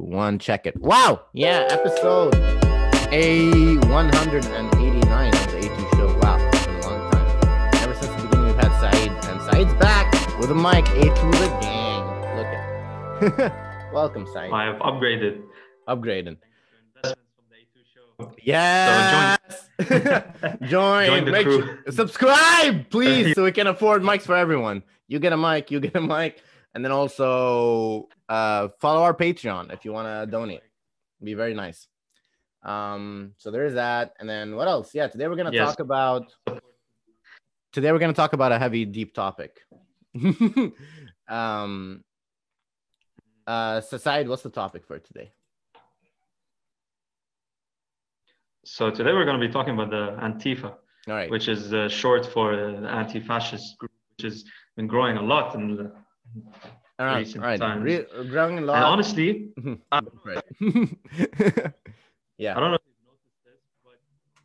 one, check it. Wow. Yeah, episode A189 of the A2 show. Wow, it's been a long time. Ever since the beginning, we've had Saeed, and Saeed's back with a mic. A2 the gang. Look at Welcome, Saeed. I have upgraded. Upgrading. Investments from the A2. Yes. join. Join the Make crew. sure- subscribe, please, so we can afford mics for everyone. You get a mic, you get a mic, and then also uh, follow our Patreon if you want to donate. Be very nice. Um, so there's that, and then what else? Yeah, today we're gonna Yes. talk about. Today we're gonna talk about a heavy, deep topic. um. Uh, Saeed, what's the topic for today? So today we're going to be talking about the Antifa, All right. which is uh, short for uh, anti-fascist group, which has been growing a lot. And, and All right. right. Re- growing a lot. honestly, Uh, Right. yeah. I don't know if you've noticed this, but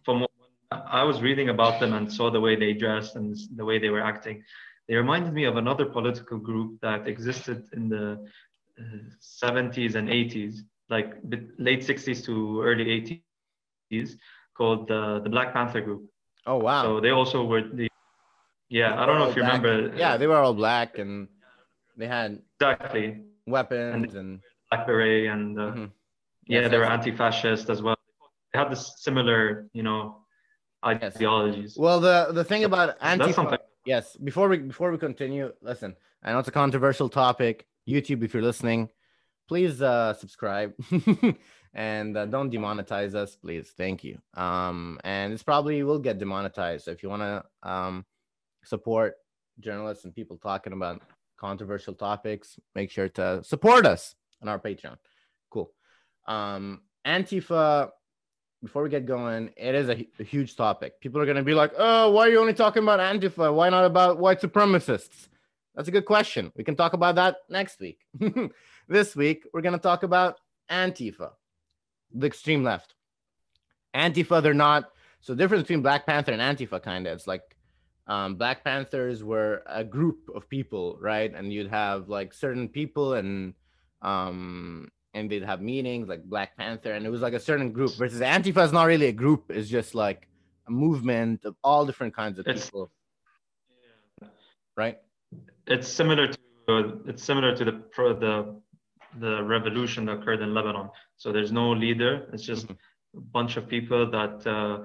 from what I was reading about them and saw the way they dressed and the way they were acting, they reminded me of another political group that existed in the uh, 70s and 80s, like late 60s to early 80s, called the, the Black Panther Group. Oh wow. So they also were the, yeah, I don't know if you black. remember. Yeah, they were all black and they had exactly. weapons and, Black Beret and uh, Mhm. yeah, Yes, they were anti-fascist as well. They had this similar, you know, ideologies. well the the thing about That's Antifa something. yes before we before we continue listen I know it's a controversial topic YouTube if you're listening please uh subscribe and uh, don't demonetize us please thank you um and it's probably will get demonetized so if you want to um support journalists and people talking about controversial topics make sure to support us on our patreon. Cool. Um antifa before we get going it is a, a huge topic. People are going to be like oh why are you only talking about antifa? Why not about white supremacists? That's a good question. We can talk about that next week. This week we're going to talk about antifa the extreme left. Antifa they're not so the difference between black panther and antifa kind of it's like um, black panthers were a group of people right and you'd have like certain people and um and they'd have meetings like black panther and it was like a certain group versus antifa is not really a group it's just like a movement of all different kinds of It's- people right It's similar to it's similar to the pro, the the revolution that occurred in Lebanon. So there's no leader. It's just Mhm. a bunch of people that uh,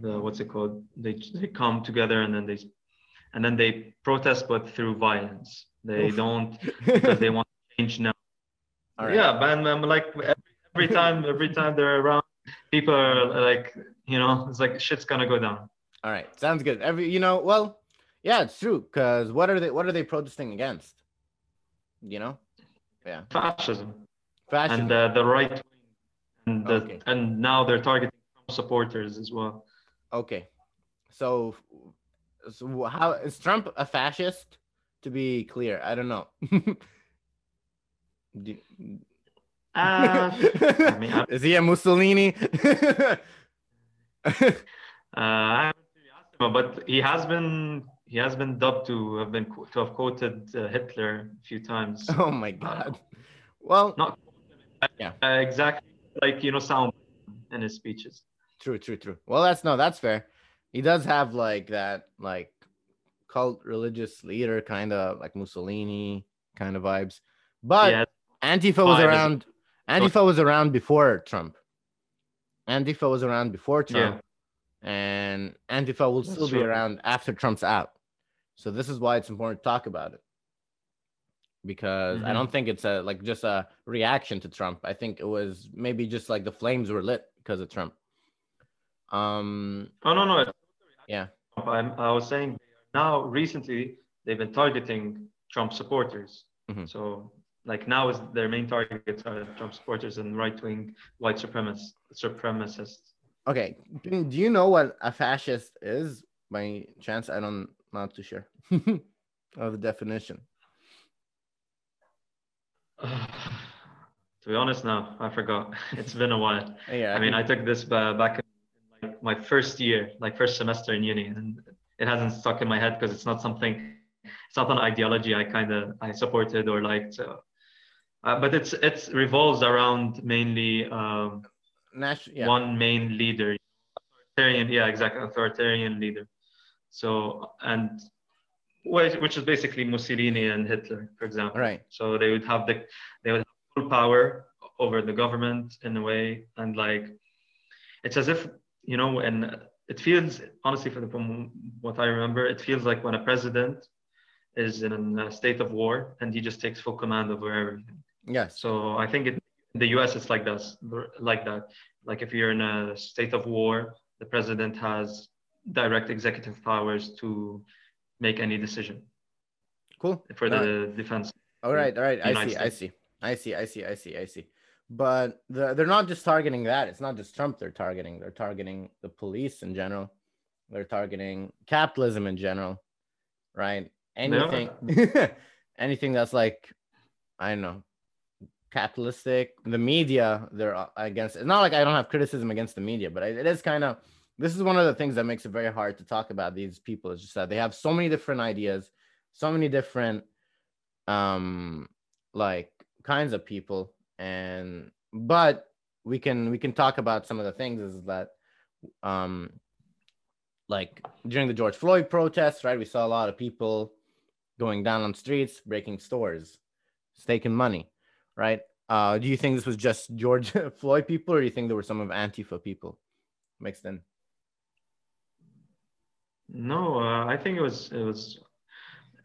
the what's it called? They they come together and then they and then they protest, but through violence. They Oof. don't because they want to change now. right Yeah, man. I'm like every, every time every time they're around, people are like you know it's like shit's gonna go down. all right sounds good every you know well yeah it's true because what are they what are they protesting against you know yeah Fascism. fascism and uh, the right wing, and the, Okay. and now they're targeting Trump supporters as well. Okay so so how is trump a fascist to be clear i don't know Do- Uh, I mean, is he a Mussolini? uh, I haven't really asked him, but he has been he has been dubbed to have been to have quoted uh, Hitler a few times. oh my god. Well, Not Yeah. uh, exactly like you know sound in his speeches. True, true, true. Well, that's no, that's fair. He does have like that, like cult religious leader kind of like Mussolini kind of vibes. But yeah, Antifa was around. Antifa was around before Trump. Antifa was around before Trump, and Antifa will still That's be around after Trump's out. So this is why it's important to talk about it. Because I Mhm. don't think it's a like just a reaction to Trump. I think it was maybe just like the flames were lit because of Trump. Um. Oh no no. Yeah. I'm, I was saying now recently they've been targeting Trump supporters. Mhm. So like now is their main targets are Trump supporters and right wing white supremacists. Supremacists. Okay. Do you know what a fascist is? By chance, I don't. Not too sure of the definition. to be honest, now I forgot. It's been a while. Yeah. I mean, I took this back in like my first year, like first semester in uni, and it hasn't stuck in my head because it's not something. It's not an ideology I kind of I supported or liked. So uh, but it's it's revolves around mainly um, National, yeah. one main leader, authoritarian. Yeah, exactly, authoritarian leader. So and which which is basically Mussolini and Hitler, for example. Right. So they would have the they would have full power over the government in a way, and like it's as if you know, and it feels honestly from what I remember, it feels like when a president is in a state of war and he just takes full command over everything. Yes. So I think it, in the U.S. it's like this, like that. Like if you're in a state of war, the president has direct executive powers to make any decision. Cool. For the defense. All right. All right. I see, I see. I see. I see. I see. I see. But the, they're not just targeting that. It's not just Trump they're targeting. They're targeting the police in general. They're targeting capitalism in general, right? Anything, anything that's like, I don't know, capitalistic. The media, they're against. It's not like I don't have criticism against the media, but it is kind of. This is one of the things that makes it very hard to talk about these people. It's just that they have so many different ideas, so many different, um, like kinds of people and but we can we can talk about some of the things is that um like during the George Floyd protests, right? We saw a lot of people going down on streets, breaking stores, staking money, right? Uh, do you think this was just George Floyd people, or do you think there were some of Antifa people mixed in? No, uh, I think it was it was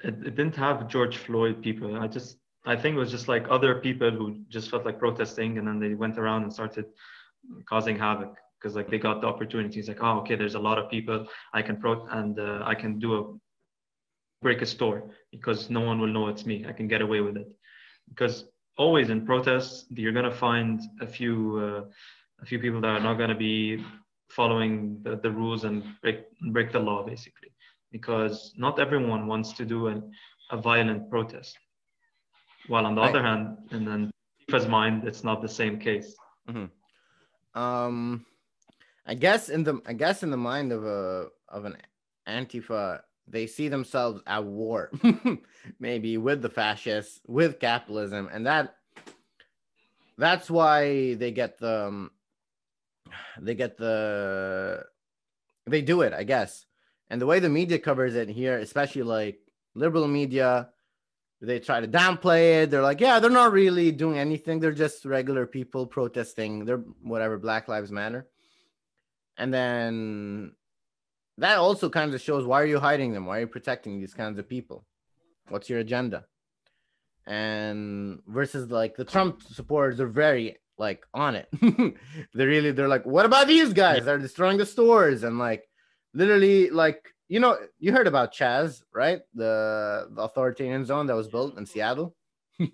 it, it didn't have George Floyd people. I just I think it was just like other people who just felt like protesting and then they went around and started causing havoc because like they got the opportunities like oh okay there's a lot of people. I can pro and uh, I can do a break a store because no one will know it's me. I can get away with it. Because always in protests you're gonna find a few uh, a few people that are not gonna be following the, the rules and break break the law basically because not everyone wants to do an, a violent protest while on the right. other hand, and then Antifa's mind, it's not the same case. Mm-hmm. Um, I guess in the I guess in the mind of a of an Antifa, they see themselves at war, maybe with the fascists, with capitalism, and that that's why they get the um, they get the they do it, I guess. And the way the media covers it here, especially like liberal media, they try to downplay it. They're like, yeah, they're not really doing anything. They're just regular people protesting. They're whatever Black Lives Matter. And then that also kind of shows why are you hiding them? Why are you protecting these kinds of people? What's your agenda? And versus like the Trump supporters are very like on it. they're really they're like, what about these guys? They're destroying the stores and like literally like you know, you heard about Chaz, right? The, the authoritarian zone that was built in Seattle. yeah,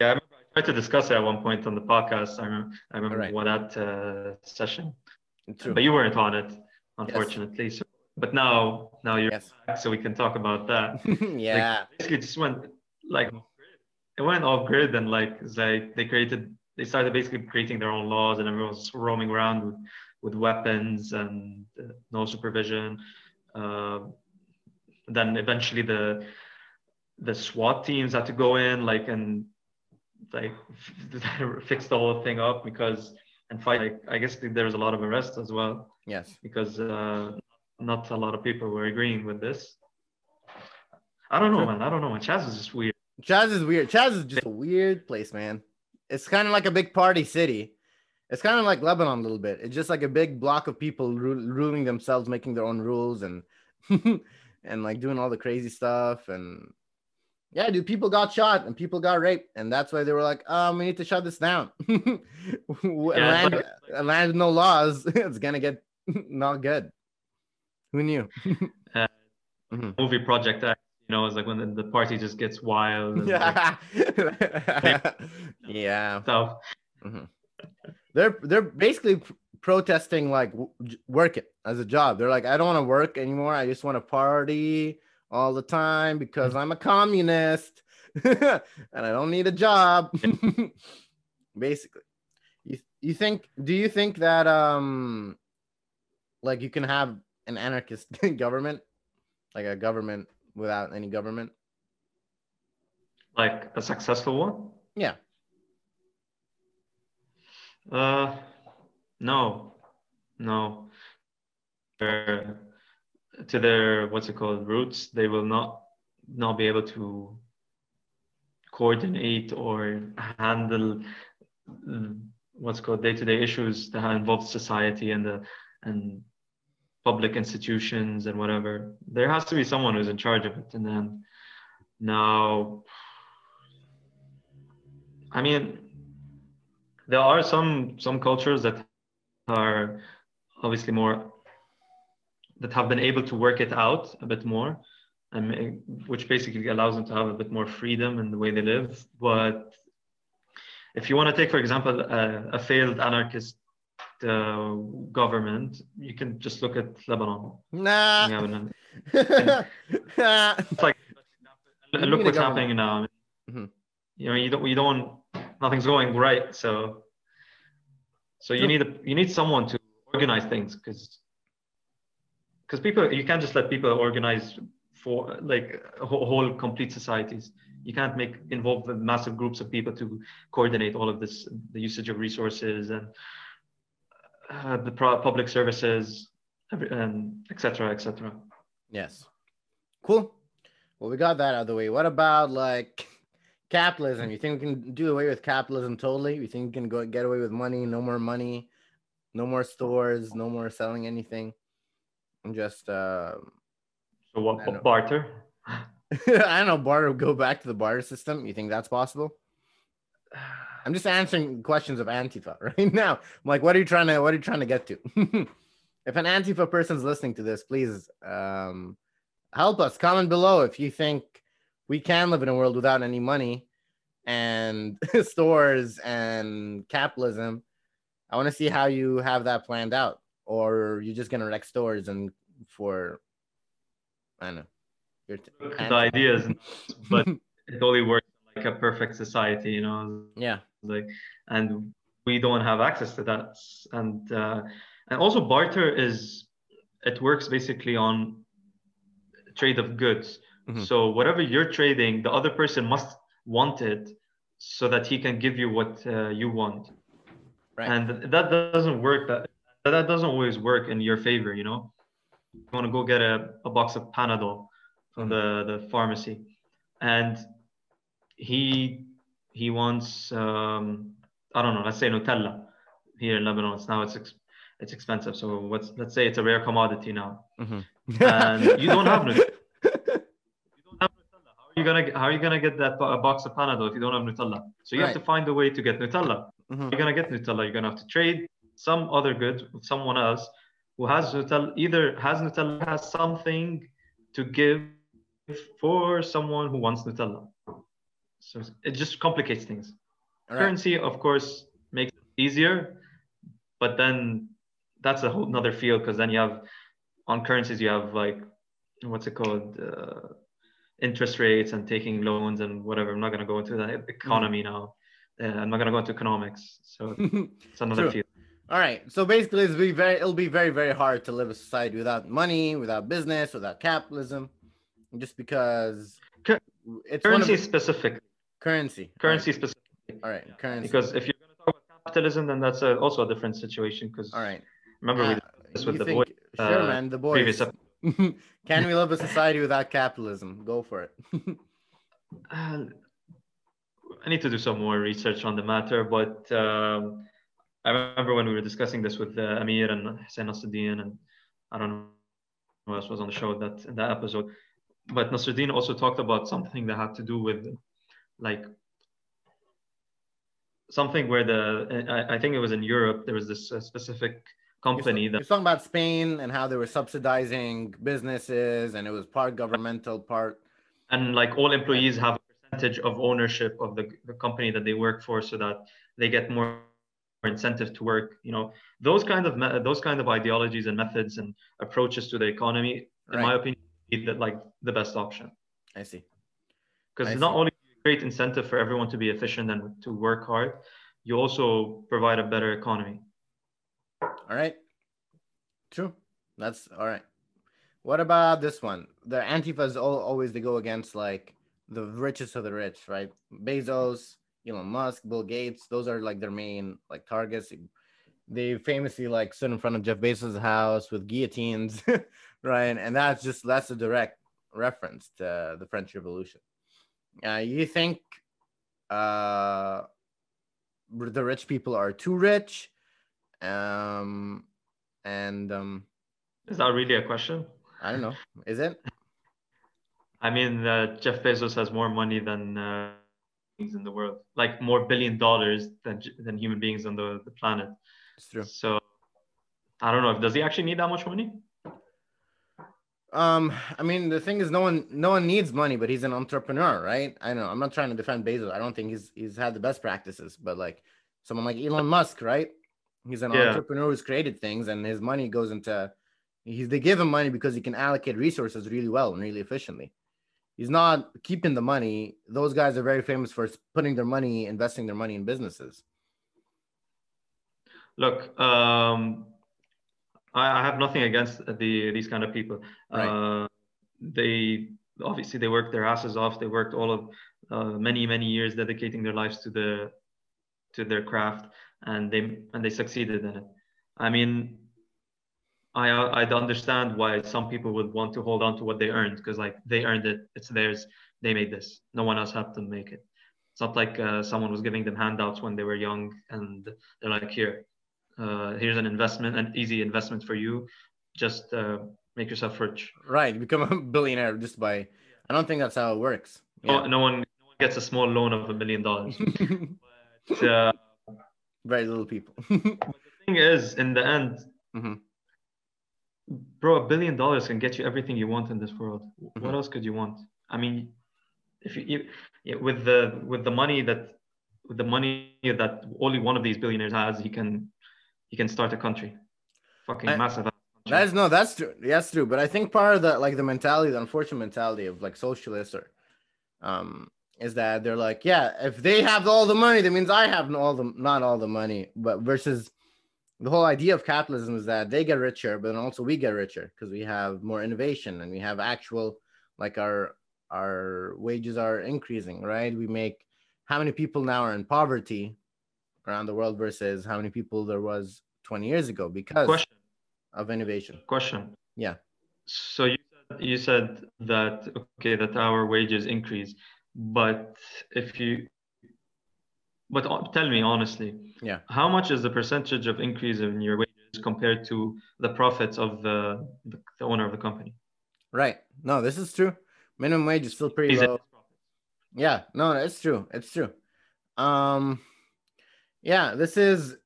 I, remember I tried to discuss it at one point on the podcast. I remember, I remember right. what that uh, session. True. But you weren't on it, unfortunately. Yes. So, but now, now you're yes. back, so we can talk about that. yeah. Like, basically, just went like it went off grid, and like like they created, they started basically creating their own laws, and everyone's roaming around with with weapons and uh, no supervision. Uh, then eventually the the SWAT teams had to go in like and like fix the whole thing up because and fight. Like, I guess there was a lot of arrests as well. Yes, because uh, not a lot of people were agreeing with this. I don't know, man. I don't know, man. Chaz is just weird. Chaz is weird. Chaz is just a weird place, man. It's kind of like a big party city. It's kind of like Lebanon a little bit. It's just like a big block of people ru- ruling themselves, making their own rules, and and like doing all the crazy stuff. And yeah, dude, people got shot and people got raped, and that's why they were like, um, we need to shut this down. yeah, land, like, land with no laws, it's gonna get not good. Who knew? uh, mm-hmm. Movie Project you know, it's like when the, the party just gets wild. yeah. Like, yeah. Stuff. Mm-hmm they're they're basically protesting like work it as a job. They're like, I don't want to work anymore. I just want to party all the time because I'm a communist and I don't need a job. basically, you you think? Do you think that um, like you can have an anarchist government, like a government without any government? Like a successful one? Yeah. Uh, no, no. To their what's it called roots, they will not not be able to coordinate or handle mm, what's called day-to-day issues that involve society and the and public institutions and whatever. There has to be someone who's in charge of it, and then now, I mean, there are some some cultures that are obviously more that have been able to work it out a bit more and which basically allows them to have a bit more freedom in the way they live. But if you want to take for example a, a failed anarchist uh, government you can just look at lebanon. Nah. It's like look what's happening now. Mm-hmm. you know you don't you don't nothing's going right so so you need a, you need someone to organize things because because people you can't just let people organize for like whole complete societies. You can't make involve massive groups of people to coordinate all of this the usage of resources and uh, the pro- public services and etc etc yes. Cool. Well we got that out of the way. What about like capitalism you think we can do away with capitalism totally you think we can go get away with money no more money no more stores no more selling anything I'm just uh so what barter? I don't know, barter go back to the barter system. You think that's possible? I'm just answering questions of Antifa right now. I'm like, what are you trying to what are you trying to get to? if an Antifa person's listening to this, please um help us. Comment below if you think we can live in a world without any money and stores and capitalism. I want to see how you have that planned out, or you're just gonna wreck stores and for I don't know. T- the ideas, but it only works like a perfect society, you know. Yeah. Like, and we don't have access to that, and uh, and also barter is it works basically on trade of goods. Mm-hmm. So whatever you're trading, the other person must want it so that he can give you what uh, you want. Right. And that doesn't work. That that doesn't always work in your favor, you know you want to go get a, a box of Panadol from the, the pharmacy. And he he wants um, I don't know, let's say Nutella here in Lebanon. It's now it's ex- it's expensive. So what's let's say it's a rare commodity now, mm-hmm. and you don't have Nutella. You don't have Nutella. How are you gonna how are you gonna get that box of Panadol if you don't have Nutella? So you right. have to find a way to get Nutella. Mm-hmm. You're gonna get Nutella. You're gonna have to trade some other good with someone else who has Nutella either has Nutella has something to give for someone who wants Nutella. So it just complicates things. Right. Currency, of course, makes it easier, but then that's a whole another field because then you have on currencies you have like what's it called uh, interest rates and taking loans and whatever. I'm not going to go into that economy mm. now. Uh, I'm not going to go into economics. So it's another field. All right. So basically, it'll be very it'll be very very hard to live a society without money, without business, without capitalism, just because Cur- it's currency specific. Currency. Currency right. specific. All right. Currency. Because if you're going to talk about capitalism, then that's a, also a different situation. Because all right. Remember uh, we this with the think, boys. Sure, uh, man. The boys. Can we live a society without capitalism? Go for it. uh, I need to do some more research on the matter, but. Um, I remember when we were discussing this with uh, Amir and Hussein Nasruddin, and I don't know who else was on the show that in that episode. But Nasruddin also talked about something that had to do with like something where the I, I think it was in Europe there was this uh, specific company you're, that talking about Spain and how they were subsidizing businesses and it was part governmental part and like all employees have a percentage of ownership of the, the company that they work for so that they get more incentive to work you know. Those kind of me- those kind of ideologies and methods and approaches to the economy in right. my opinion that like the best option. I see. Because not only great incentive for everyone to be efficient and to work hard you also provide a better economy all right true that's all right what about this one the antifas all, always they go against like the richest of the rich right bezos Elon Musk, Bill Gates. Those are like their main like targets. They famously like stood in front of Jeff Bezos' house with guillotines, right? And that's just that's a direct reference to the French Revolution. Uh, you think uh, the rich people are too rich? Um, and um, is that really a question? I don't know. Is it? I mean, uh, Jeff Bezos has more money than uh, things in the world, like more billion dollars than than human beings on the, the planet. It's true. So I don't know. If does he actually need that much money? Um, I mean, the thing is, no one, no one needs money, but he's an entrepreneur, right? I know. I'm not trying to defend Bezos. I don't think he's he's had the best practices, but like someone like Elon Musk, right? He's an yeah. entrepreneur who's created things, and his money goes into. He's they give him money because he can allocate resources really well and really efficiently. He's not keeping the money. Those guys are very famous for putting their money, investing their money in businesses. Look, um, I, I have nothing against the these kind of people. Right. Uh, they obviously they worked their asses off. They worked all of uh, many many years dedicating their lives to the to their craft, and they and they succeeded in it. I mean, I I'd understand why some people would want to hold on to what they earned because like they earned it, it's theirs. They made this. No one else helped them make it. It's not like uh, someone was giving them handouts when they were young and they're like, here, uh, here's an investment, an easy investment for you. Just uh, make yourself rich. Right, become a billionaire just by. I don't think that's how it works. Yeah. No, no one, no one gets a small loan of a million dollars. but, uh, Very little people. the thing is, in the end, mm-hmm. bro, a billion dollars can get you everything you want in this world. Mm-hmm. What else could you want? I mean, if you, you with the with the money that with the money that only one of these billionaires has, he can he can start a country. Fucking I, massive. That's no, that's true. That's true. But I think part of the like the mentality, the unfortunate mentality of like socialists or um is that they're like, yeah, if they have all the money, that means I have all the not all the money. But versus the whole idea of capitalism is that they get richer, but then also we get richer because we have more innovation and we have actual like our our wages are increasing, right? We make how many people now are in poverty around the world versus how many people there was 20 years ago because Question. of innovation. Question. Yeah. So you said, you said that okay that our wages increase, but if you but tell me honestly, yeah, how much is the percentage of increase in your wages compared to the profits of the the, the owner of the company? Right. No, this is true. Minimum wage is still pretty low. Yeah. No, it's true. It's true. Um yeah, this is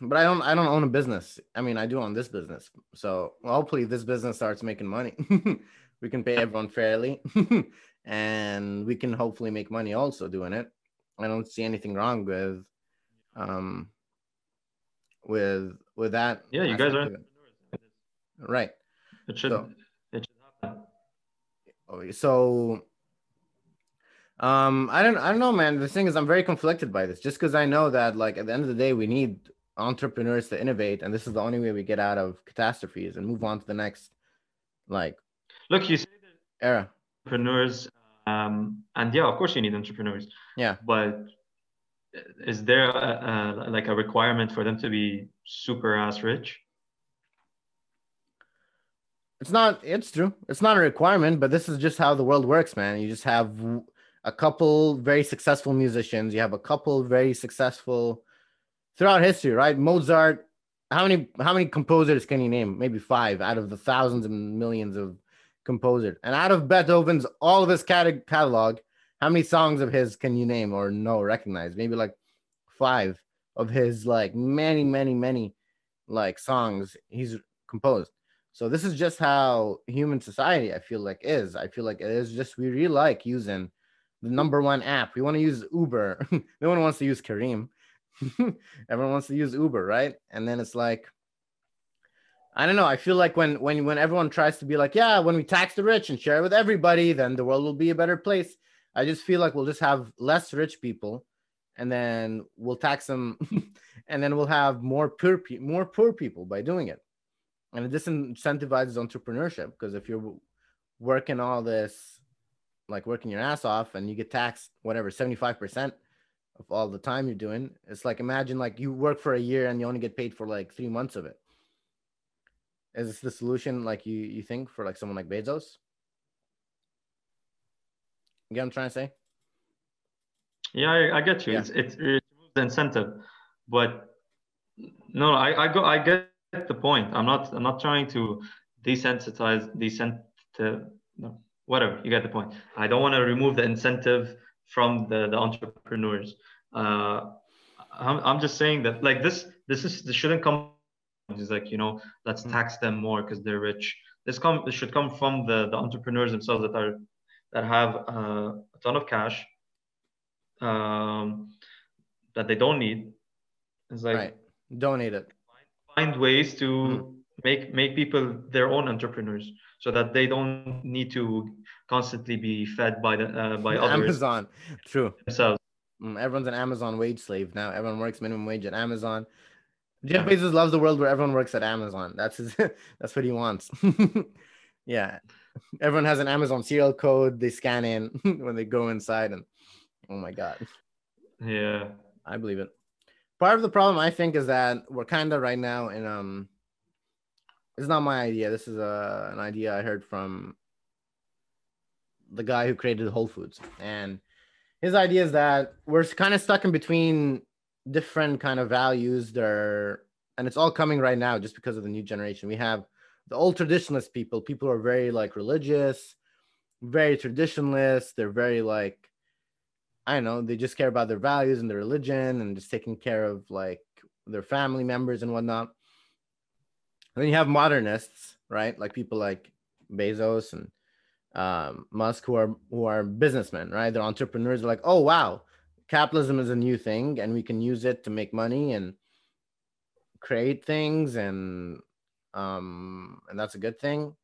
but I don't I don't own a business. I mean, I do own this business. So hopefully this business starts making money. we can pay everyone fairly and we can hopefully make money also doing it. I don't see anything wrong with um with with that. Yeah, you guys are right. It should so, it should happen. So um, I don't, I don't know, man. The thing is, I'm very conflicted by this, just because I know that, like, at the end of the day, we need entrepreneurs to innovate, and this is the only way we get out of catastrophes and move on to the next, like. Look, you say that entrepreneurs, um, and yeah, of course, you need entrepreneurs. Yeah, but is there a, a, like a requirement for them to be super ass rich? It's not. It's true. It's not a requirement, but this is just how the world works, man. You just have a couple very successful musicians. You have a couple very successful throughout history, right? Mozart. How many how many composers can you name? Maybe five out of the thousands and millions of composers. And out of Beethoven's all of his cat- catalog, how many songs of his can you name or know recognize? Maybe like five of his like many many many like songs he's composed. So this is just how human society I feel like is. I feel like it is just we really like using the number one app. We want to use Uber. no one wants to use Careem. Everyone wants to use Uber, right? And then it's like, I don't know. I feel like when when when everyone tries to be like, yeah, when we tax the rich and share it with everybody, then the world will be a better place. I just feel like we'll just have less rich people, and then we'll tax them, and then we'll have more poor pe- more poor people by doing it, and it disincentivizes entrepreneurship because if you're working all this like working your ass off and you get taxed whatever 75% of all the time you're doing. It's like imagine like you work for a year and you only get paid for like three months of it. Is this the solution like you you think for like someone like Bezos? You get what I'm trying to say? Yeah, I, I get you. Yeah. It's, it's, it the incentive, but no, I, I go, I get the point. I'm not, I'm not trying to desensitize, desent, no, whatever. You get the point. I don't want to remove the incentive from the, the entrepreneurs. Uh, I'm, I'm just saying that like this, this is this shouldn't come. It's like you know, let's Mm. tax them more because they're rich. This come, this should come from the the entrepreneurs themselves that are that have uh, a ton of cash um, that they don't need. It's like right. Donate it. find ways to Mm. make make people their own entrepreneurs so that they don't need to constantly be fed by the uh, by others Amazon. True. themselves. Mm, everyone's an Amazon wage slave now. Everyone works minimum wage at Amazon. Jeff Bezos loves the world where everyone works at Amazon. That's his, that's what he wants. yeah. Everyone has an Amazon serial code. They scan in when they go inside, and oh my god, Yeah. I believe it. Part of the problem I think is that we're kind of right now in um. It's not my idea. This is a, an idea I heard from the guy who created Whole Foods, and his idea is that we're kind of stuck in between different kind of values there and it's all coming right now just because of the new generation. We have the old traditionalist people. People are very like religious very traditionalist. They're very like i don't know they just care about their values and their religion and just taking care of like their family members and whatnot. And then you have modernists right? Like people like bezos and um, musk who are who are businessmen right? They're entrepreneurs. They're like oh wow capitalism is a new thing and we can use it to make money and create things and um and that's a good thing.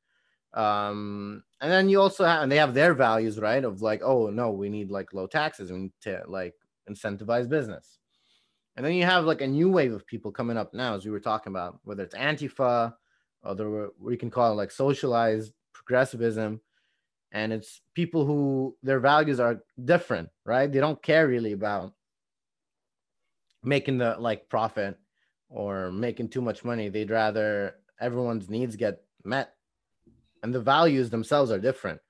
Um and then you also have and they have their values right of like oh no we need like low taxes. We need to like incentivize business. And then you have like a new wave of people coming up now as we were talking about whether it's antifa or we can call it like socialized progressivism and it's people who their values are different right? They don't care really about making the like profit or making too much money. They'd rather everyone's needs get met and the values themselves are different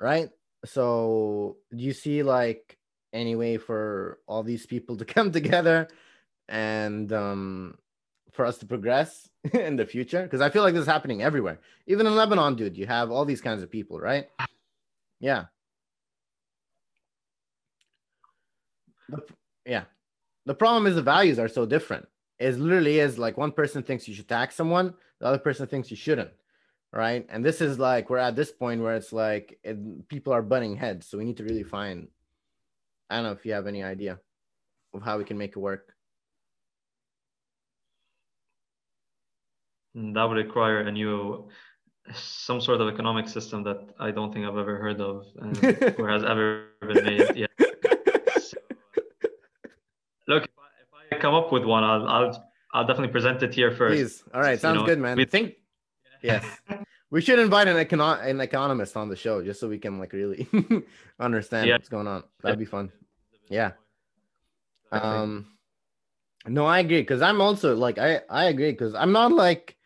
right? So do you see like any way for all these people to come together and um for us to progress in the future? Because i feel like this is happening everywhere. Even in lebanon dude you have all these kinds of people right? Yeah. The, yeah. The problem is the values are so different. It literally is like one person thinks you should tax someone the other person thinks you shouldn't right? And this is like we're at this point where it's like it, people are butting heads. So we need to really find i don't know if you have any idea of how we can make it work that would require a new some sort of economic system that I don't think I've ever heard of and, or has ever been made yet. So, look, if I, if I, come up with one, I'll I'll I'll definitely present it here first. Please. All right, sounds you know, good, man. We think yes. We should invite an econo- an economist on the show just so we can like really understand Yeah. what's going on. That'd be fun. Yeah. Um no, I agree because I'm also like I I agree because I'm not like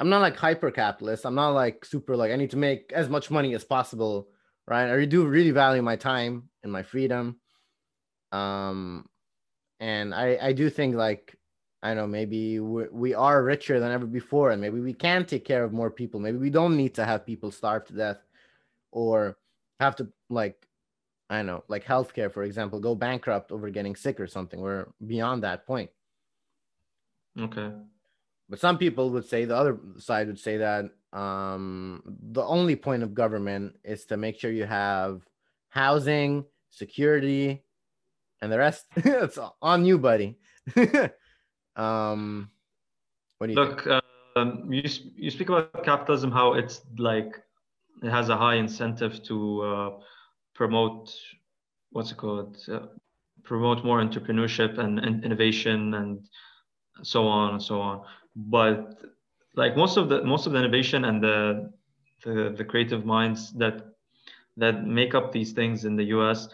I'm not like hyper capitalist. I'm not like super like I need to make as much money as possible, right? I do really value my time and my freedom. Um and I I do think like I know maybe we, we are richer than ever before, and maybe we can take care of more people. Maybe we don't need to have people starve to death or have to like I don't know, like healthcare, for example, go bankrupt over getting sick or something. We're beyond that point. Okay. But some people would say the other side would say that um, the only point of government is to make sure you have housing, security, and the rest. it's on you, buddy. um, what do you think? Look, um, you you speak about capitalism, how it's like it has a high incentive to uh, promote what's it called, uh, promote more entrepreneurship and, and innovation and so on and so on. But like most of the most of the innovation and the the, the creative minds that that make up these things in the U.S.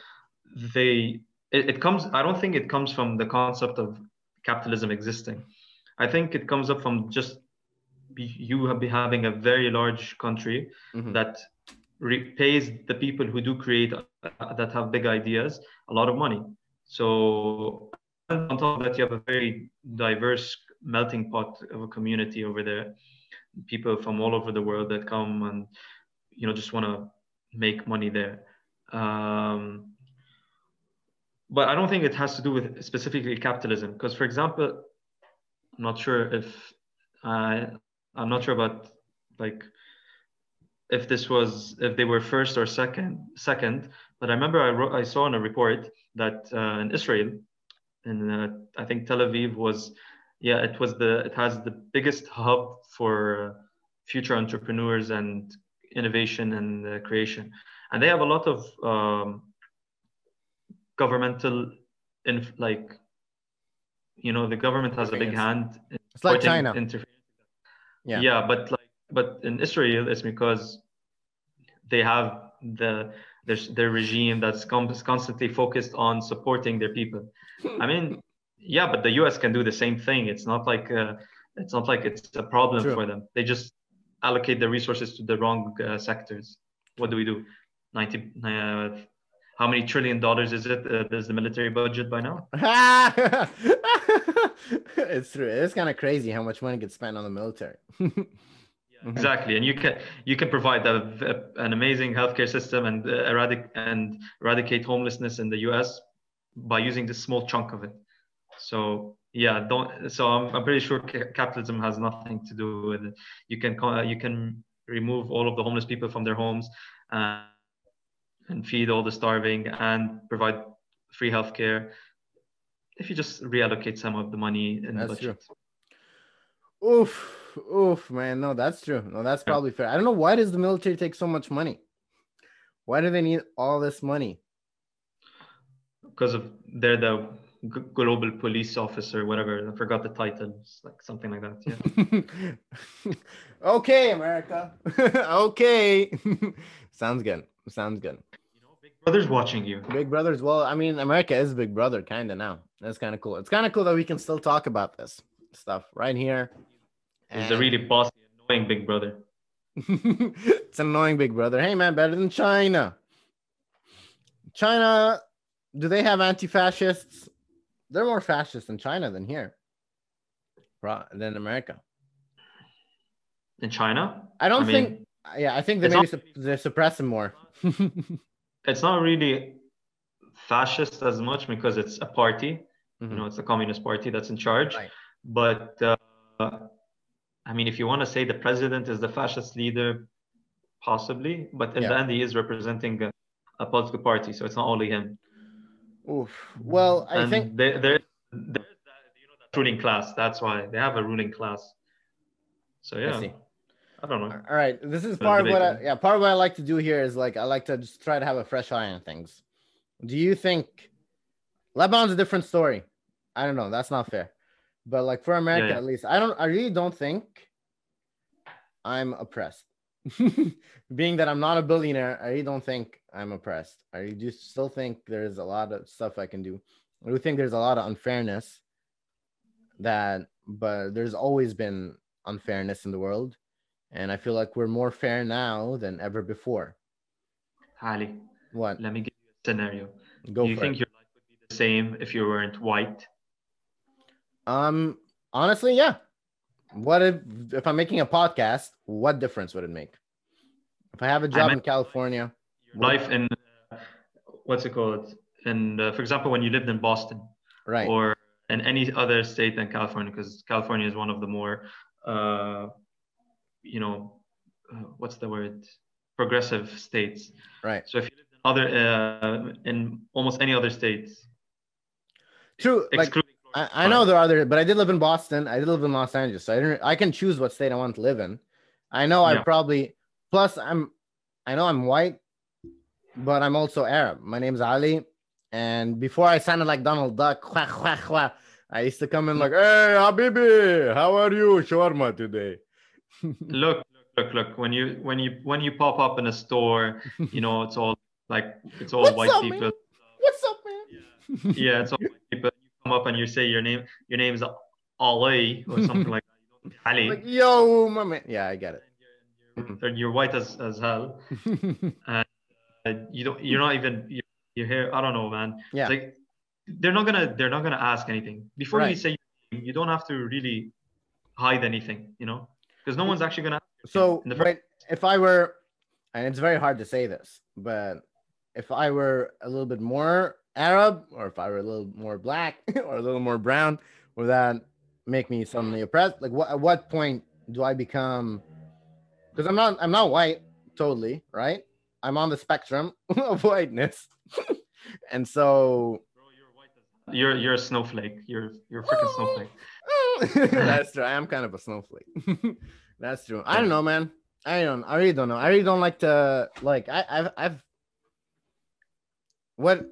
they it, it comes. I don't think it comes from the concept of capitalism existing. I think it comes up from just you have been having a very large country Mhm. that pays the people who do create uh, that have big ideas a lot of money. So on top of that, you have a very diverse melting pot of a community over there. People from all over the world that come and you know just want to make money there. Um, but I don't think it has to do with specifically capitalism. Because, for example, I'm not sure if I, I'm not sure about like if this was if they were first or second second. But I remember I wrote I saw in a report that uh, in Israel, in uh, I think Tel Aviv was yeah it was the it has the biggest hub for uh, future entrepreneurs and innovation and uh, creation, and they have a lot of um, governmental in like you know the government has a big hand in It's like China. interference. Yeah. yeah but like but in israel it's because they have the their, their regime that's constantly focused on supporting their people i mean yeah but the us can do the same thing it's not like uh, it's not like it's a problem True. for them they just allocate the resources to the wrong uh, sectors what do we do 90 uh, how many trillion dollars is it uh, there's the military budget by now it's true. It's kind of crazy how much money gets spent on the military. Mhm. exactly and you can you can provide a, a- an amazing healthcare system and uh, eradic and eradicate homelessness in the us by using this small chunk of it so yeah don't so i'm, I'm pretty sure ca- capitalism has nothing to do with it you can you can remove all of the homeless people from their homes uh, and feed all the starving and provide free healthcare if you just reallocate some of the money in the That's true. oof, oof, man. No, that's true. No, that's Yeah. probably fair. I don't know why does the military take so much money? Why do they need all this money? because of they're the global police officer, whatever. I forgot the title. It's like something like that. Yeah. okay, America. okay. Sounds good. Sounds good. You know, Big Brother's watching you. Big brothers. Well, I mean, America is Big Brother, kind of now. That's kind of cool. It's kind of cool that we can still talk about this stuff right here. He's a really bossy, annoying big brother. it's an annoying Big Brother. Hey, man, better than China. China, do they have anti-fascists? They're more fascist in China than here, than America. In China, I don't I mean, think. Yeah, I think they it's maybe not- sup- they suppress them more. it's not really fascist as much because it's a party. Mhm. You know, it's a communist party that's in charge. Right. But uh, I mean, if you want to say the president is the fascist leader, possibly. But in Yeah. the end, he is representing a, a political party, so it's not only him. Oof. Well, I and think there, there, there's that, you know, that ruling class. That's why they have a ruling class. So yeah, see. I, don't know. All right, this is part of what I, yeah, part of what I like to do here is like I like to just try to have a fresh eye on things. Do you think Lebanon's a different story? I don't know. That's not fair. But like for America, yeah. at least, I don't. I really don't think I'm oppressed. Being that I'm not a billionaire, I really don't think I'm oppressed. I do still think there's a lot of stuff I can do. I do think there's a lot of unfairness. That, but there's always been unfairness in the world, and I feel like we're more fair now than ever before. Ali, What? let me give you a scenario. Go Do you think it. your life would be the same if you weren't white? Um, honestly, yeah. What if if I'm making a podcast? What difference would it make? If I have a job in California, life in uh, what's it called? And uh, for example, when you lived in Boston right? or in any other state than California, because California is one of the more, uh, you know, uh, what's the word? Progressive states. right. So if you lived in other uh, in almost any other states, True. Like I, I know there are other, but I did live in Boston. I did live in Los Angeles, so I didn't. I can choose what state I want to live in. I know I probably. Plus, I'm. I know I'm white, but I'm also Arab. My name's Ali, and before I sounded like Donald Duck, wah, wah, wah, I used to come in like, "Hey, Habibi, how are you, shawarma today?" look look look when you when you when you pop up in a store you know it's all like it's all What's white up, people man? What's up, man? yeah, it's all white people. You come up and you say your name. Your name is Ali or something like that. Ali. Like, yo, my man. Yeah, I get it. And you're white as, as hell. and Uh, you don't. You're not even. You're, you're here. I don't know, man. Yeah. It's like they're not gonna. They're not gonna ask anything before Right. you say. You don't have to really hide anything. You know, because no one's actually gonna. So, In the fir- but if I were, and it's very hard to say this, but if I were a little bit more Arab, or if I were a little more black, or a little more brown, would that make me suddenly oppressed? Like, what at what point do I become? Because I'm not, I'm not white, totally, right? I'm on the spectrum of whiteness, and so You're you're a snowflake. You're you're a freaking snowflake. That's true. I am kind of a snowflake. That's true. I don't know, man. I don't. I really don't know. I really don't like to like. I, I've I've what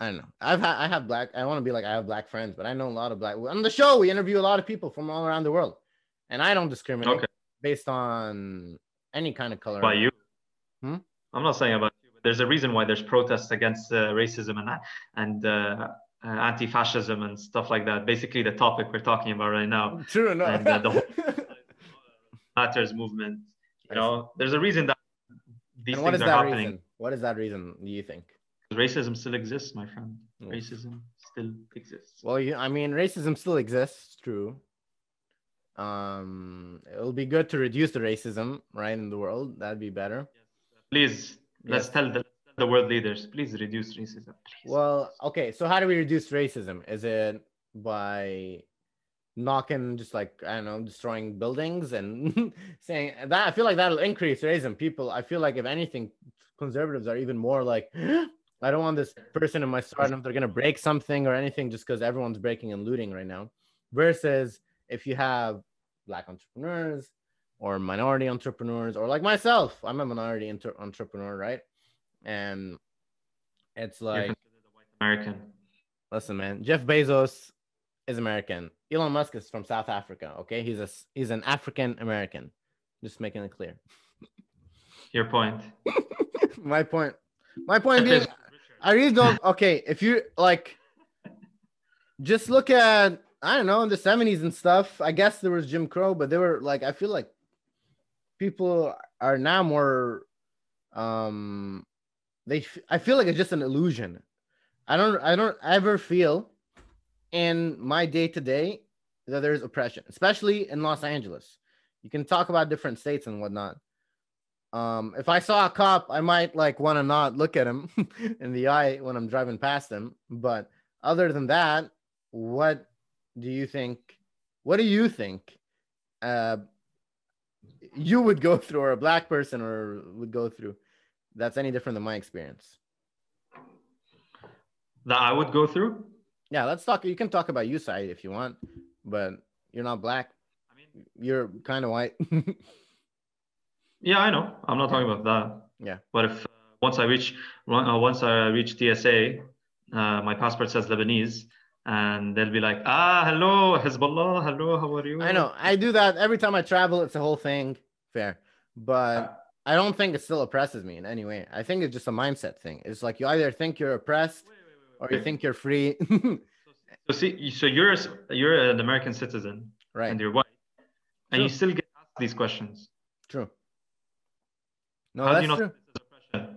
I don't know. I've had I have black. I want to be like I have black friends, but I know a lot of black. On the show, we interview a lot of people from all around the world, and I don't discriminate Okay. based on any kind of color. About you. Hmm? I'm not saying about you, but there's a reason why there's protests against uh, racism and and uh, uh, anti-fascism and stuff like that. Basically, the topic we're talking about right now, True. No. And, uh, the whole- matters movement. You know, there's a reason that these and what things is are that happening. reason? What is that reason? Do you think? Racism still exists, my friend. Mm. Racism still exists. Well, you, I mean, racism still exists. True. Um, it will be good to reduce the racism, right, in the world. That'd be better. Please, let's Yes. tell the, the world leaders, please reduce racism. Please. Well, okay. So how do we reduce racism? Is it by knocking, just like I don't know, destroying buildings and saying that? I feel like that'll increase racism. People, I feel like if anything, conservatives are even more like. I don't want this person in my startup. They're gonna break something or anything just because everyone's breaking and looting right now. Versus if you have black entrepreneurs or minority entrepreneurs or like myself, I'm a minority inter- entrepreneur, right? And it's like, considered a white American. listen, man, Jeff Bezos is American. Elon Musk is from South Africa. Okay, he's a he's an African American. Just making it clear. Your point. my point. My point being, I really don't. Okay, if you like, just look at I don't know in the seventies and stuff. I guess there was Jim Crow, but they were like I feel like people are now more. Um, they i feel like it's just an illusion. I don't I don't ever feel in my day to day that there's oppression, especially in Los Angeles. You can talk about different states and whatnot. Um, if I saw a cop, I might like want to not look at him in the eye when I'm driving past him. But other than that, what do you think? What do you think uh, you would go through, or a black person, or would go through? That's any different than my experience. That I would go through. Yeah, let's talk. You can talk about you side if you want, but you're not black. I mean, You're kind of white. yeah, I know. I'm not talking about that. Yeah. But if uh, once I reach uh, once I reach TSA, uh, my passport says Lebanese, and they'll be like, ah, hello, Hezbollah, hello, how are you? I know. I do that every time I travel. It's a whole thing. Fair, but I don't think it still oppresses me in any way. I think it's just a mindset thing. It's like you either think you're oppressed or you think you're free. So see, so you're you're an American citizen right. and you're white, and you still get asked these questions. True. No, How do that's you not true. think this is oppression?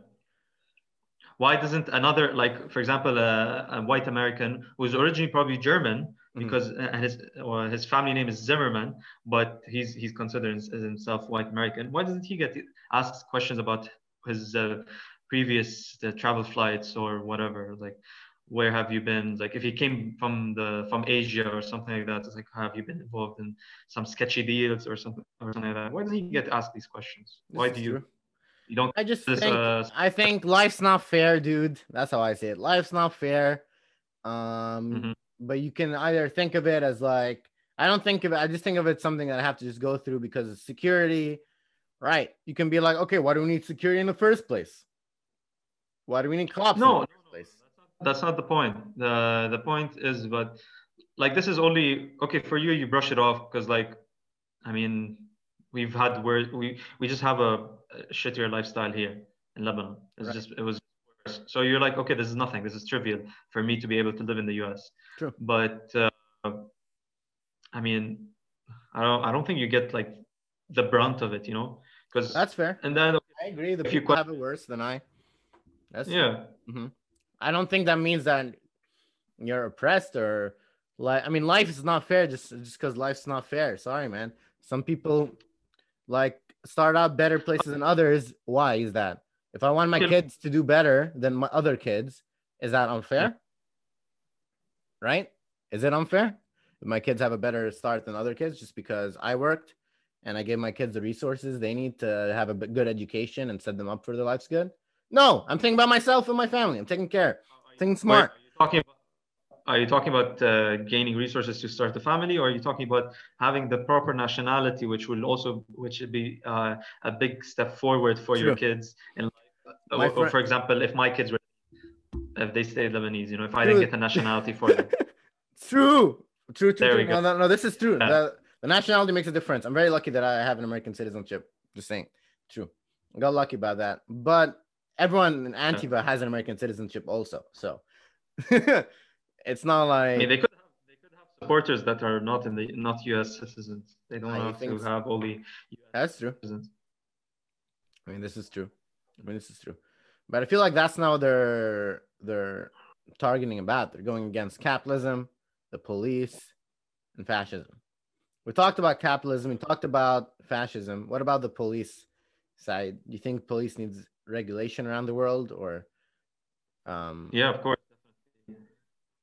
Why doesn't another, like, for example, a, a white American who's originally probably German Mhm. because uh, his or his family name is Zimmerman, but he's he's considered as himself white American. Why doesn't he get asked questions about his uh, previous uh, travel flights or whatever? Like, where have you been? Like, if he came from the from Asia or something like that, it's like, have you been involved in some sketchy deals or something or something like that? Why doesn't he get asked these questions? Why do you. You don't I just this, think uh, I think life's not fair, dude. That's how I say it. Life's not fair. Um, Mhm. but you can either think of it as like I don't think of it. I just think of it something that I have to just go through because of security. Right. You can be like, okay, why do we need security in the first place? Why do we need cops No, in no, the first place? that's not the point. The the point is, but like this is only okay for you. You brush it off because, like, I mean, we've had where we we just have a, a shittier lifestyle here in Lebanon. It's Right. just it was So you're like, okay, this is nothing. This is trivial for me to be able to live in the U.S. True. But uh, I mean, I don't. I don't think you get like the brunt of it, you know, because That's fair. and then I agree. The If people que- have it worse than I. That's yeah, I don't think that means that you're oppressed or like. I mean, life is not fair just just because life's not fair. Sorry, man. Some people like start out better places than others. Why is that? If I want my kids to do better than my other kids, is that unfair? Right? Is it unfair? If my kids have a better start than other kids just because I worked and I gave my kids the resources they need to have a good education and set them up for their life's good? No, I'm thinking about myself and my family. I'm taking care. I'm Thinking smart. Wait, are you talking about? Are you talking about uh, gaining resources to start a family, or are you talking about having the proper nationality, which will also, which would be uh, a big step forward for your kids in life? My Or, or friend- for example, if my kids were, if they stayed Lebanese, you know, if I True. didn't get the nationality for them, True. True, true, There true. No, no, no, this is true. Yeah. The, the nationality makes a difference. I'm very lucky that I have an American citizenship. Just saying. True. I got lucky about that. But everyone in Antifa has an American citizenship also. So it's not like I mean, they could have, they could have supporters that are not in the not U.S. citizens. They don't I have to so. have only US that's true. citizens. I mean, this is true. I mean, this is true. But I feel like that's now their their targeting about. They're going against capitalism, the police, and fascism. We talked about capitalism. We talked about fascism. What about the police side? Do you think police needs regulation around the world, or um, Yeah, of course.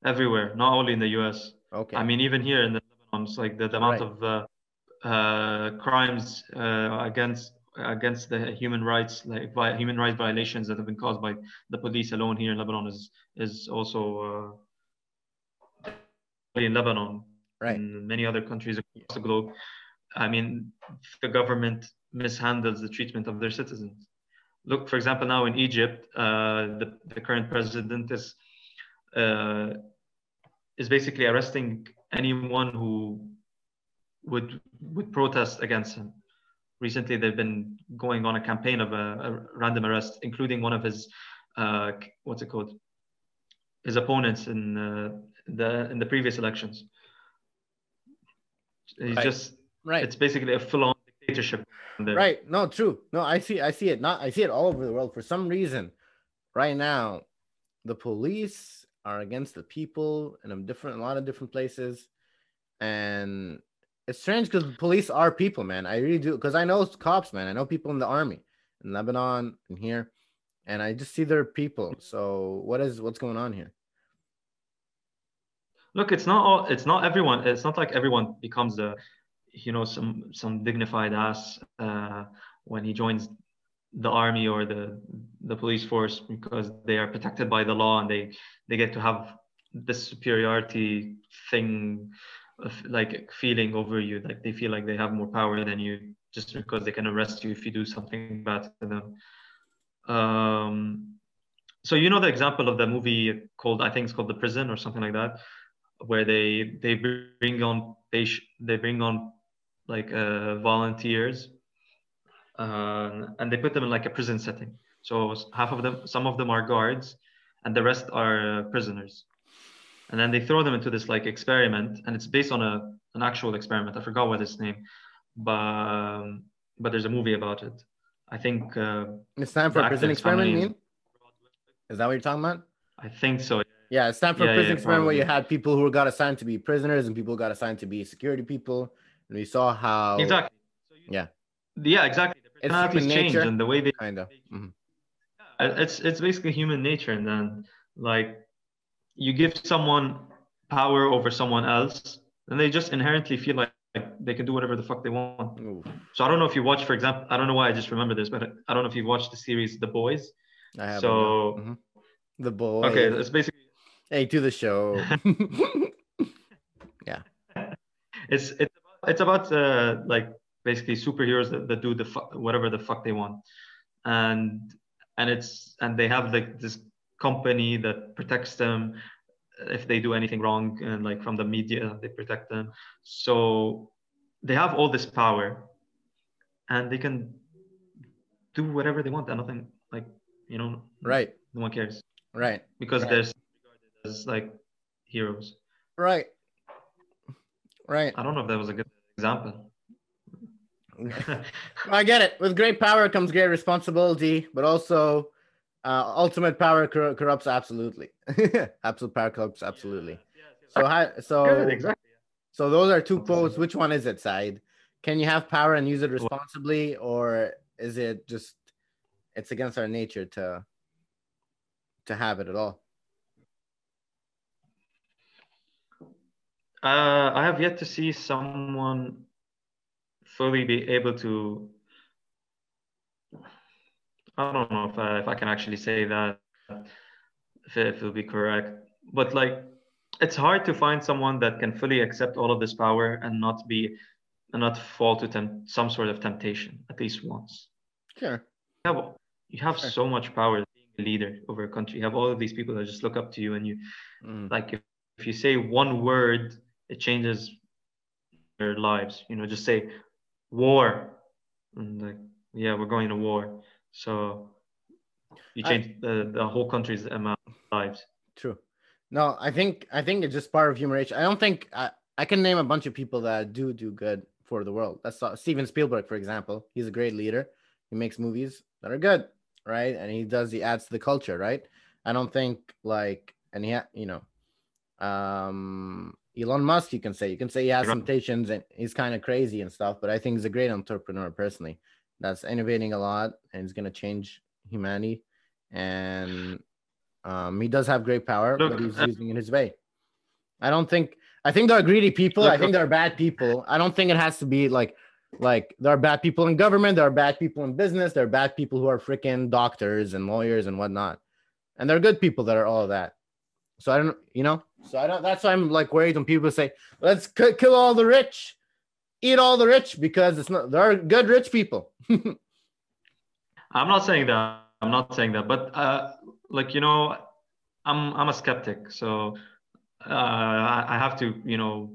Everywhere, not only in the U.S. okay, I mean, even here in the Lebanon, it's like the, the amount Right. of uh, uh, crimes uh, against against the human rights, like vi- human rights violations that have been caused by the police alone here in Lebanon is is also uh, in Lebanon right, and many other countries across the globe. I mean, the government mishandles the treatment of their citizens. Look, for example, now in Egypt, uh, the, the current president is uh, is basically arresting anyone who would would protest against him. Recently, they've been going on a campaign of a, a random arrest, including one of his uh, what's it called, his opponents in uh, the in the previous elections. He's Right. just right. it's basically a full-on dictatorship. Right. No, true. No, I see. I see it. Not. I see it all over the world. For some reason, right now, the police are against the people in a different, a lot of different places, and it's strange because police are people, man. I really do because I know cops, man. I know people in the army in Lebanon and here, and I just see they're people. So what is what's going on here? Look, it's not all. It's not everyone. It's not like everyone becomes a, you know, some some dignified ass uh, when he joins the army or the the police force because they are protected by the law and they they get to have this superiority thing like feeling over you. Like they feel like they have more power than you just because they can arrest you if you do something bad to them. Um so you know the example of the movie called i think it's called the prison or something like that where they they bring on they bring on like uh, volunteers and they put them in like a prison setting so half of them some of them are guards and the rest are uh, prisoners and then they throw them into this like experiment and it's based on a an actual experiment i forgot what its name but um, but there's a movie about it i think uh, It's Stanford a prison experiment. is- Mean? Is that what you're talking about? i think so Yeah, it's Stanford Yeah, a prison yeah, experiment where you had people who got assigned to be prisoners and people got assigned to be security people, and we saw how exactly so you, Yeah. yeah exactly It's personalities human change nature. and the way they kind of. Mhm. Uh, it's it's basically human nature and then like you give someone power over someone else and they just inherently feel like, like they can do whatever the fuck they want Ooh, so i don't know if you watch for example i don't know why i just remember this but i don't know if you've watched the series the boys I have So- mhm. the boy. okay it's basically Hey, to the show. Yeah it's it's about, it's about uh, like basically superheroes that, that do the fu- whatever the fuck they want and and it's and they have like this company that protects them if they do anything wrong and like from the media they protect them so they have all this power and they can do whatever they want and nothing like you know right. no one cares Right. because Right. they're regarded as like heroes. Right. Right. I don't know if that was a good example. I get it. With great power comes great responsibility, but also uh, ultimate power cor- corrupts absolutely. Absolute power corrupts absolutely. So, hi, so, Good, exactly. so those are two quotes. Which one is it, Saeed? Can you have power and use it responsibly, or is it just it's against our nature to to have it at all? Uh, I have yet to see someone fully be able to. I don't know if I, if I can actually say that, if it, if it'll be correct, but like, it's hard to find someone that can fully accept all of this power and not be, and not fall to some sort of temptation at least once. Sure. You have, you have Sure. so much power being a leader over a country. You have all of these people that just look up to you, and you Mm. like if, if you say one word it changes their lives you know just say war and like yeah we're going to war so you I- change the, the whole country's amount of lives True. No, I think I think it's just part of human nature. I don't think I, I can name a bunch of people that do do good for the world. That's uh, Steven Spielberg, for example. He's a great leader. He makes movies that are good, right? And he does he adds to the culture, right? I don't think like and he you know, um, Elon Musk. You can say you can say he has temptations and he's kind of crazy and stuff, but I think he's a great entrepreneur personally. That's innovating a lot and he's gonna change humanity. And um, he does have great power, Look, but he's uh, using it his way. I don't think. I think there are greedy people. I think there are bad people. I don't think it has to be like like there are bad people in government. There are bad people in business. There are bad people who are freaking doctors and lawyers and whatnot. And there are good people that are all of that. So I don't, you know. So I don't. That's why I'm like worried when people say, "Let's k- kill all the rich, eat all the rich," because it's not. There are good rich people. i'm not saying that i'm not saying that but uh like you know i'm i'm a skeptic so uh i, I have to you know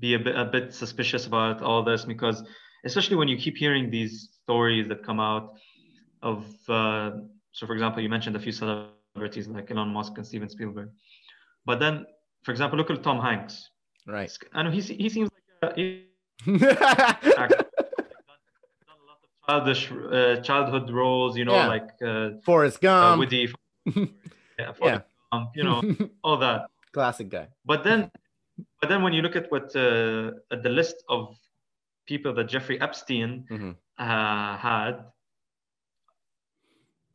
be a bit a bit suspicious about all this because especially when you keep hearing these stories that come out of uh, so for example you mentioned a few celebrities like Elon Musk and Steven Spielberg but then for example look at Tom Hanks right. I know he, he seems like a, he done a lot of childish uh, childhood roles you know Yeah. like uh, Forrest uh, Gump. Woody yeah, Yeah. um, you know all that Classic guy. but then, but then when you look at what uh, at the list of people that Jeffrey Epstein Mhm. uh, had,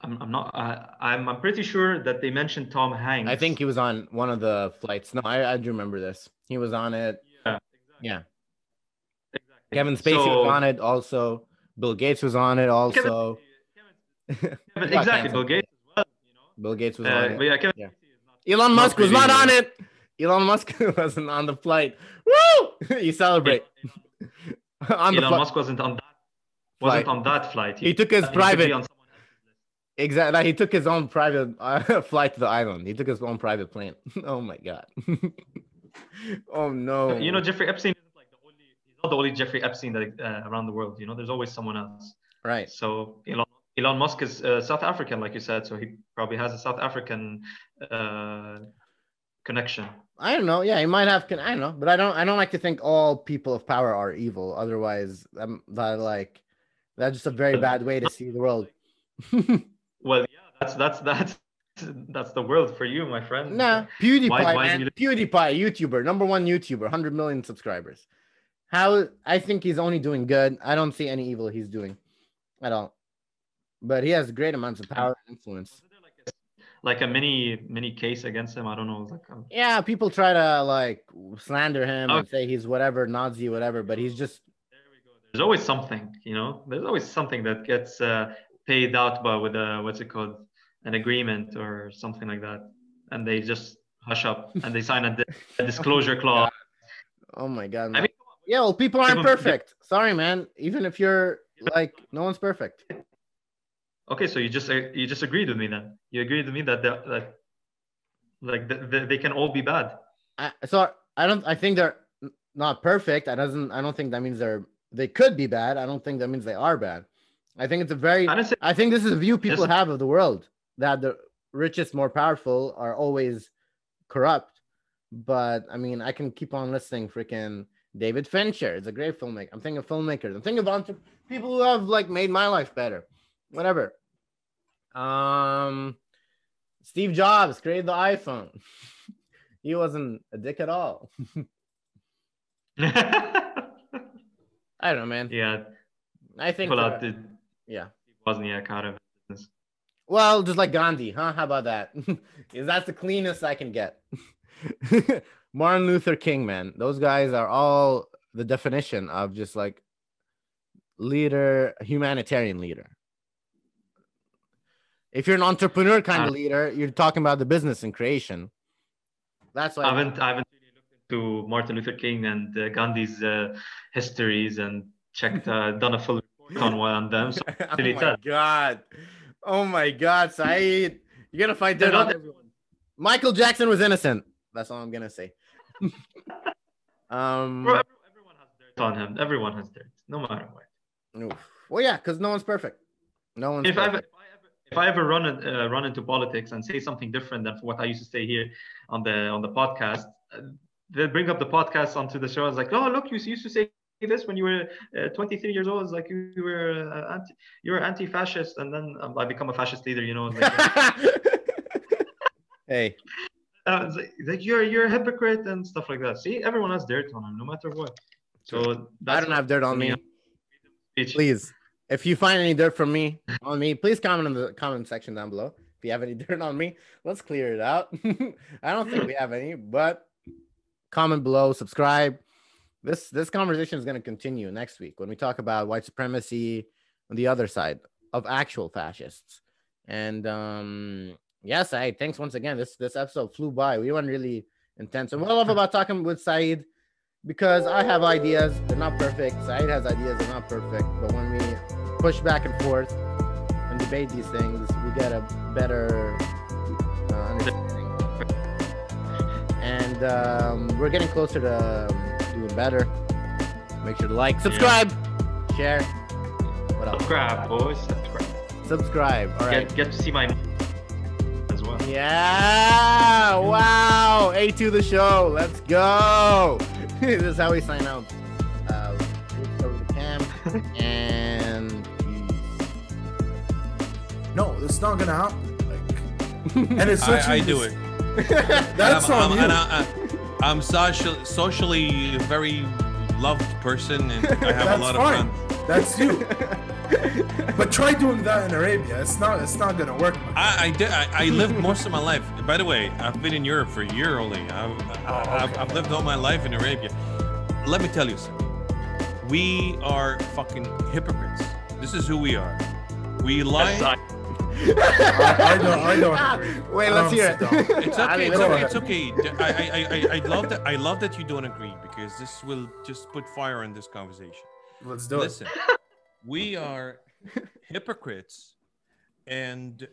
I'm, I'm not. Uh, I'm I'm pretty sure that they mentioned Tom Hanks. I think he was on one of the flights. No, I, I do remember this. He was on it. Yeah. Exactly. Yeah. exactly. Kevin Spacey So- was on it also. Bill Gates was on it also. Kevin, Got exactly. Bill Gates as well. You know. Bill Gates was on Uh, it. yeah, Kevin Yeah. Elon Musk was not on it. Elon Musk wasn't on the flight. Woo! you celebrate on the Elon flight. Musk wasn't on that. Wasn't Flight. on that flight. He took his he could be private. On someone else's list. Exactly. He took his own private uh, flight to the island. He took his own private plane. oh my god. oh no. You know, Jeffrey Epstein isn't like the only. He's not the only Jeffrey Epstein that uh, around the world. You know, there's always someone else. right. So Elon, Elon Musk is uh, South African, like you said. So he probably has a South African uh, connection. I don't know. Yeah, he might have. Con- I don't know, but I don't. I don't like to think all people of power are evil. Otherwise, um, that like that's just a very bad way to see the world. Well, yeah, that's that's that's that's the world for you, my friend. Nah, PewDiePie, Why- why man. you- PewDiePie, YouTuber, number one YouTuber, 100 million subscribers. How I think he's only doing good. I don't see any evil he's doing at all. But he has great amounts of power and influence. Like a, like a mini mini case against him? I don't know. Like um, Yeah, people try to like slander him and say he's whatever, Nazi, whatever, but he's just there we go. There's always something, you know. There's always something that gets uh, paid out by with a what's it called, an agreement or something like that, and they just hush up and they sign a, di- a disclosure clause. oh my god. I mean, yeah, well, people aren't perfect. Sorry, man. Even if you're like no one's perfect. Okay, so you just uh, you just agreed with me then. You agreed with me that that like the, the, they can all be bad. I, so I don't. I think they're not perfect. I doesn't. I don't think that means they're. They could be bad. I don't think that means they are bad. I think it's a very. I I think this is a view people have of the world that the richest, more powerful are always corrupt. But I mean, I can keep on listing freaking David Fincher is a great filmmaker. I'm thinking of filmmakers. I'm thinking of entre- people who have like made my life better. Whatever. Um, Steve Jobs created the iPhone. he wasn't a dick at all. I don't know, man. yeah, I think pull uh, out the yeah. Wozniak out of business. Well, just like Gandhi, huh? How about that? Is that's the cleanest I can get. Martin Luther King, man. Those guys are all the definition of just like leader, humanitarian leader. If you're an entrepreneur kind of Uh, leader, you're talking about the business and creation. That's why I haven't I haven't really looked into Martin Luther King and uh, Gandhi's uh, histories and checked uh, done a full on one them. So oh my god. Oh my god, Saeed. You're gonna fight they're on not everyone. Michael Jackson was innocent. That's all I'm gonna say. um Bro, everyone has dirt on him. Everyone has dirt, no matter what. oof. well yeah, because no one's perfect. No one's If I, ever, perfect. if I ever if I ever run uh, run into politics and say something different than what I used to say here on the on the podcast, uh, they'll bring up the podcast onto the show. It's like, oh look, you used to say this when you were uh, 23 years old. It's like you, you were uh, anti you were anti-fascist, and then um, I become a fascist leader. You know, like, hey, uh, like, like you're you're a hypocrite and stuff like that. See, everyone has dirt on him, no matter what. So I don't have dirt on me. Speech. Please, if you find any dirt from me on me, please comment in the comment section down below. If you have any dirt on me, let's clear it out. I don't think we have any, but comment below, subscribe. This this conversation is going to continue next week when we talk about white supremacy on the other side of actual fascists. And um yes, I thanks once again. This this episode flew by. We went really intense. And what I love about talking with Saeed because I have ideas, they're not perfect. Saeed has ideas, they're not perfect. But when we push back and forth and debate these things, we get a better uh, understanding. And um, we're getting closer to um, doing better. Make sure to like, subscribe, share. What else? Subscribe, boys. Subscribe. Subscribe. All right. Get, get to see my as well. Yeah! Wow! A to the show. Let's go. this is how we sign out. Uh, over the cam and. No, it's not gonna happen. Like, and it's such I, I a- do it. That's I'm, on I'm, you. and I, I, I'm social, socially very loved person, and I have That's a lot fine. of fun. That's you. but try doing that in Arabia. It's not. It's not gonna work. man. I, I did. I, I lived most of my life. By the way, I've been in Europe for a year only. I've, oh, I, I've. I've lived all my life in Arabia. Let me tell you something. We are fucking hypocrites. This is who we are. We lie. Yes, I- I, I don't. I don't agree. Wait, let's Um, hear it. It's okay. It's okay. It's okay. I, I, I, I love that. I love that you don't agree because this will just put fire in this conversation. Let's do it. Listen, we are hypocrites, and